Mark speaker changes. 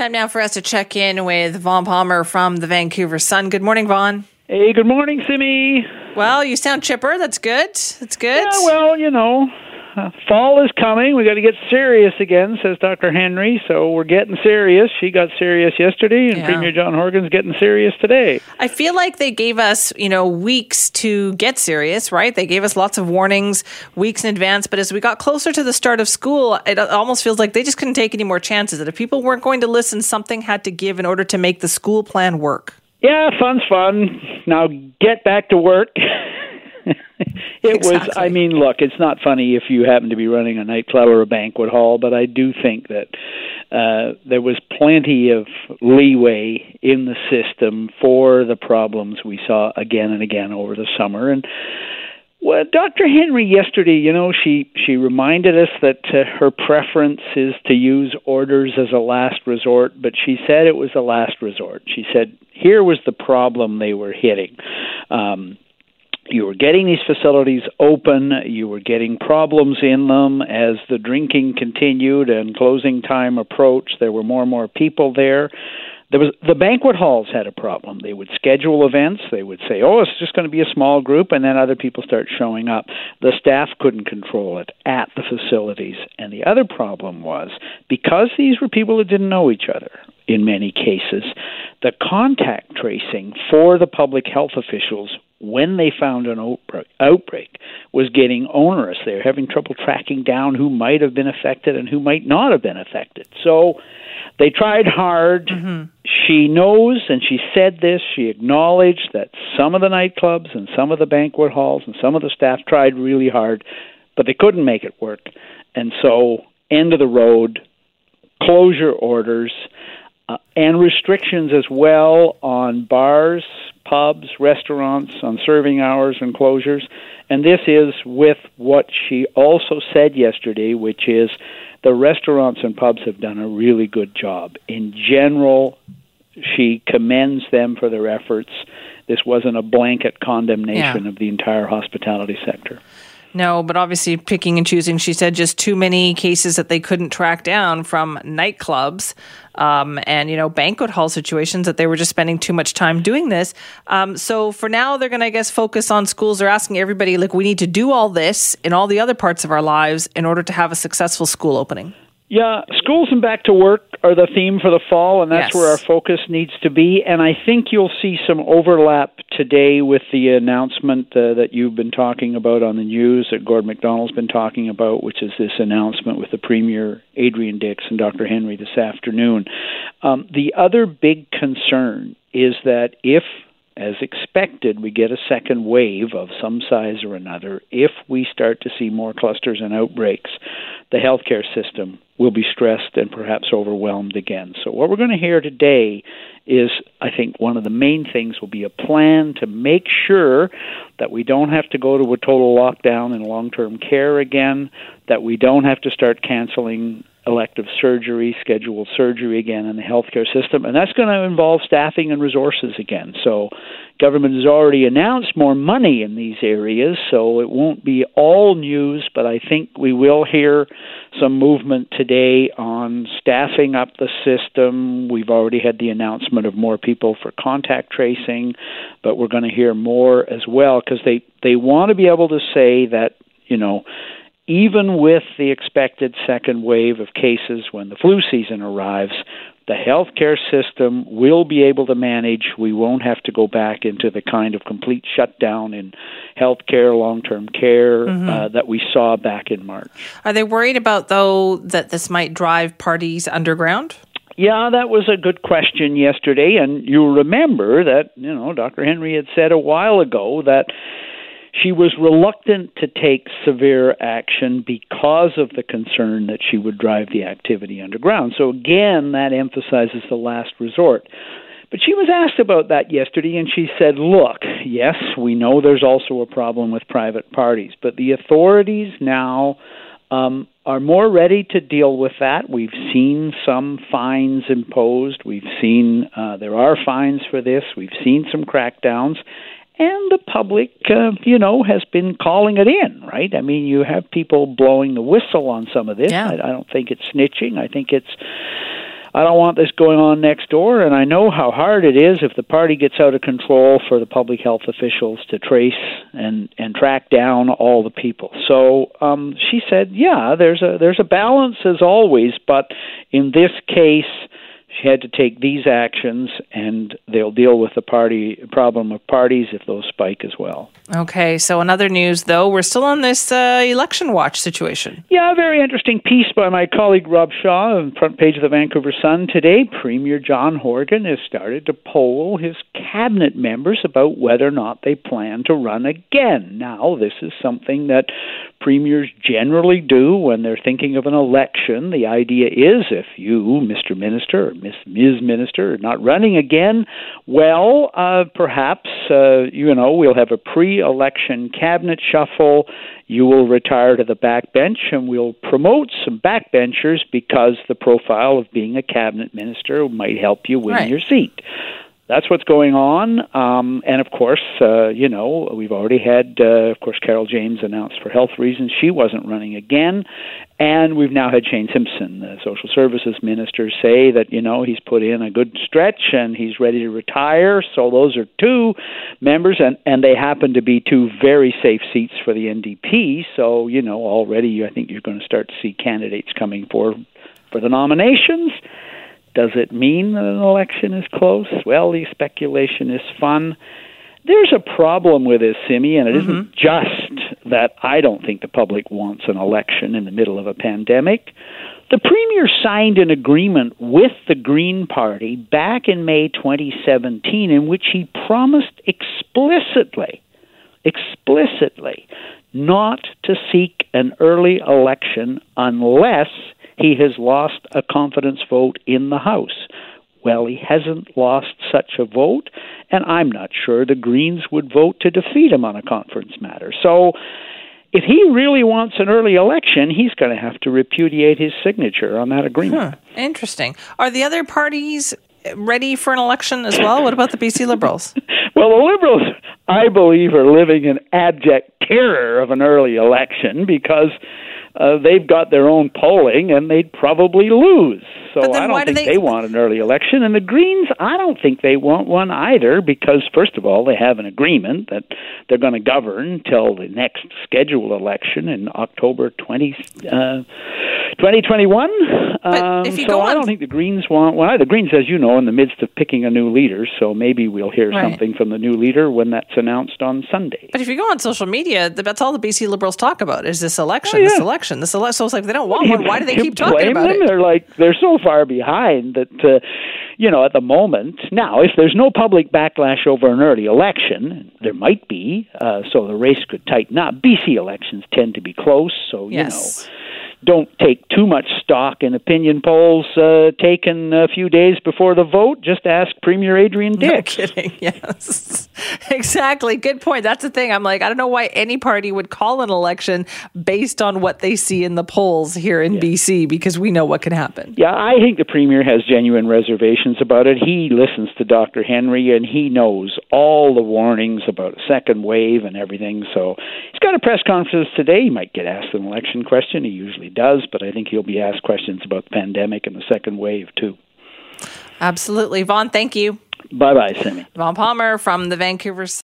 Speaker 1: Time now for us to check in with Vaughn Palmer from the Vancouver Sun. Good morning, Vaughn.
Speaker 2: Hey, good morning, Simi.
Speaker 1: Well, you sound chipper. That's good. That's good.
Speaker 2: Yeah, well, you know, uh, fall is coming. We got to get serious again, says Dr. Henry. So we're getting serious. She got serious yesterday, and
Speaker 1: Yeah.
Speaker 2: Premier John Horgan's getting serious today.
Speaker 1: I feel like they gave us, you know, weeks to get serious, right? They gave us lots of warnings weeks in advance. But as we got closer to the start of school, it almost feels like they just couldn't take any more chances. That if people weren't going to listen, something had to give in order to make the school plan work.
Speaker 2: Yeah, fun's fun. Now get back to work. it was, I mean, look, it's not funny if you happen to be running a nightclub or a banquet hall, but I do think that uh, there was plenty of leeway in the system for the problems we saw again and again over the summer. And well, Dr. Henry yesterday, you know, she she reminded us that uh, her preference is to use orders as a last resort, but she said it was a last resort. She said here was the problem they were hitting. Um, you were getting these facilities open, you were getting problems in them as the drinking continued and closing time approached. There were more and more people there. There was the banquet halls had a problem. They would schedule events. They would say, "Oh, it's just going to be a small group," and then other people start showing up. The staff couldn't control it at the facilities. And the other problem was because these were people who didn't know each other in many cases, the contact tracing for the public health officials when they found an outbreak, outbreak was getting onerous. They were having trouble tracking down who might have been affected and who might not have been affected. So they tried hard. Mm-hmm. She knows, and she said this, she acknowledged that some of the nightclubs and some of the banquet halls and some of the staff tried really hard, but they couldn't make it work. And so, end of the road, closure orders, uh, and restrictions as well on bars, pubs, restaurants, on serving hours and closures. And this is with what she also said yesterday, which is the restaurants and pubs have done a really good job. In general, she commends them for their efforts. This wasn't a blanket condemnation
Speaker 1: Yeah.
Speaker 2: of the entire hospitality sector.
Speaker 1: No, but obviously picking and choosing. She said just too many cases that they couldn't track down from nightclubs um, and you know banquet hall situations that they were just spending too much time doing this. Um, so for now, they're going to I guess focus on schools. They're asking everybody like we need to do all this in all the other parts of our lives in order to have a successful school opening.
Speaker 2: Yeah, schools and back to work are the theme for the fall, and that's
Speaker 1: Yes.
Speaker 2: where our focus needs to be. And I think you'll see some overlap today with the announcement uh, that you've been talking about on the news, that Gord McDonald's been talking about, which is this announcement with the Premier, Adrian Dix, and Dr. Henry this afternoon. Um, the other big concern is that if as expected, we get a second wave of some size or another. If we start to see more clusters and outbreaks, the healthcare system will be stressed and perhaps overwhelmed again. So, what we're going to hear today is, I think, one of the main things will be a plan to make sure that we don't have to go to a total lockdown in long term care again, that we don't have to start canceling elective surgery, scheduled surgery again in the healthcare system, and that's going to involve staffing and resources again. So, government has already announced more money in these areas, so it won't be all news, but I think we will hear some movement today on staffing up the system. We've already had the announcement of more people for contact tracing, but we're going to hear more as well because they they want to be able to say that, you know, even with the expected second wave of cases when the flu season arrives, the healthcare system will be able to manage. We won't have to go back into the kind of complete shutdown in healthcare, long term care uh, that we saw back in March.
Speaker 1: Are they worried about though that this might drive parties underground?
Speaker 2: Yeah, that was a good question yesterday, and you remember that you know Dr. Henry had said a while ago that she was reluctant to take severe action because of the concern that she would drive the activity underground. So again, that emphasizes the last resort. But she was asked about that yesterday, and she said, Look, yes, we know there's also a problem with private parties, but the authorities now um, are more ready to deal with that. We've seen some fines imposed. We've seen uh, there are fines for this. We've seen some crackdowns. And the public, uh, you know, has been calling it in, right? I mean, you have people blowing the whistle on some of this.
Speaker 1: Yeah.
Speaker 2: I, I don't think it's snitching. I think it's I don't want this going on next door, and I know how hard it is if the party gets out of control for the public health officials to trace and and track down all the people. So um, she said, yeah, there's a there's a balance as always, but in this case had to take these actions, and they'll deal with the party problem of parties if those spike as well.
Speaker 1: Okay, so in other news, though, we're still on this uh, election watch situation.
Speaker 2: Yeah, a very interesting piece by my colleague Rob Shaw on the front page of the Vancouver Sun today. Premier John Horgan has started to poll his cabinet members about whether or not they plan to run again. Now, this is something that premiers generally do when they're thinking of an election. The idea is if you, Mr. Minister or Ms. Minister, not running again, well, uh, perhaps, uh, you know, we'll have a pre election cabinet shuffle. You will retire to the backbench and we'll promote some backbenchers because the profile of being a cabinet minister might help you win
Speaker 1: right.
Speaker 2: your seat that's what's going on. Um, and of course, uh, you know, we've already had, uh, of course, Carole James announced for health reasons she wasn't running again. And we've now had Shane Simpson, the social services minister, say that, you know, he's put in a good stretch and he's ready to retire. So those are two members, and, and they happen to be two very safe seats for the NDP. So, you know, already I think you're going to start to see candidates coming for, for the nominations. Does it mean that an election is close? Well, the speculation is fun. There's a problem with this, Simi, and it
Speaker 1: mm-hmm.
Speaker 2: not just that I don't think the public wants an election in the middle of a pandemic. The Premier signed an agreement with the Green Party back in May 2017 in which he promised explicitly, explicitly, not to seek an early election unless he has lost a confidence vote in the House. Well, he hasn't lost such a vote, and I'm not sure the Greens would vote to defeat him on a conference matter. So, if he really wants an early election, he's going to have to repudiate his signature on that agreement.
Speaker 1: Huh. Interesting. Are the other parties ready for an election as well? What about the BC Liberals?
Speaker 2: well, the Liberals, I believe, are living in abject terror of an early election because uh, they've got their own polling and they'd probably lose. So I don't think do they... they want an early election. And the Greens, I don't think they want one either because, first of all, they have an agreement that they're going to govern till the next scheduled election in October 20, uh, 2021. Um, so I don't think the Greens want one. The Greens, as you know, in the midst of picking a new leader, so maybe we'll hear right. something from the new leader when that's announced on Sunday.
Speaker 1: But if you go on social media, that's all the BC Liberals talk about is this election, oh, yeah. this election, this election. So it's like they don't want one. Why do they keep talking about
Speaker 2: them?
Speaker 1: it?
Speaker 2: They're like they're so far behind that. Uh, you know, at the moment, now, if there's no public backlash over an early election, there might be, uh, so the race could tighten up. BC elections tend to be close, so,
Speaker 1: yes.
Speaker 2: you know don't take too much stock in opinion polls uh, taken a few days before the vote. Just ask Premier Adrian Dix.
Speaker 1: No kidding. Yes, exactly. Good point. That's the thing. I'm like, I don't know why any party would call an election based on what they see in the polls here in yeah. BC because we know what can happen.
Speaker 2: Yeah, I think the Premier has genuine reservations about it. He listens to Dr. Henry and he knows all the warnings about a second wave and everything. So he's got a press conference today. He might get asked an election question. He usually does, but I think he'll be asked questions about the pandemic and the second wave too.
Speaker 1: Absolutely. Vaughn, thank you.
Speaker 2: Bye bye, Simi.
Speaker 1: Vaughn Palmer from the Vancouver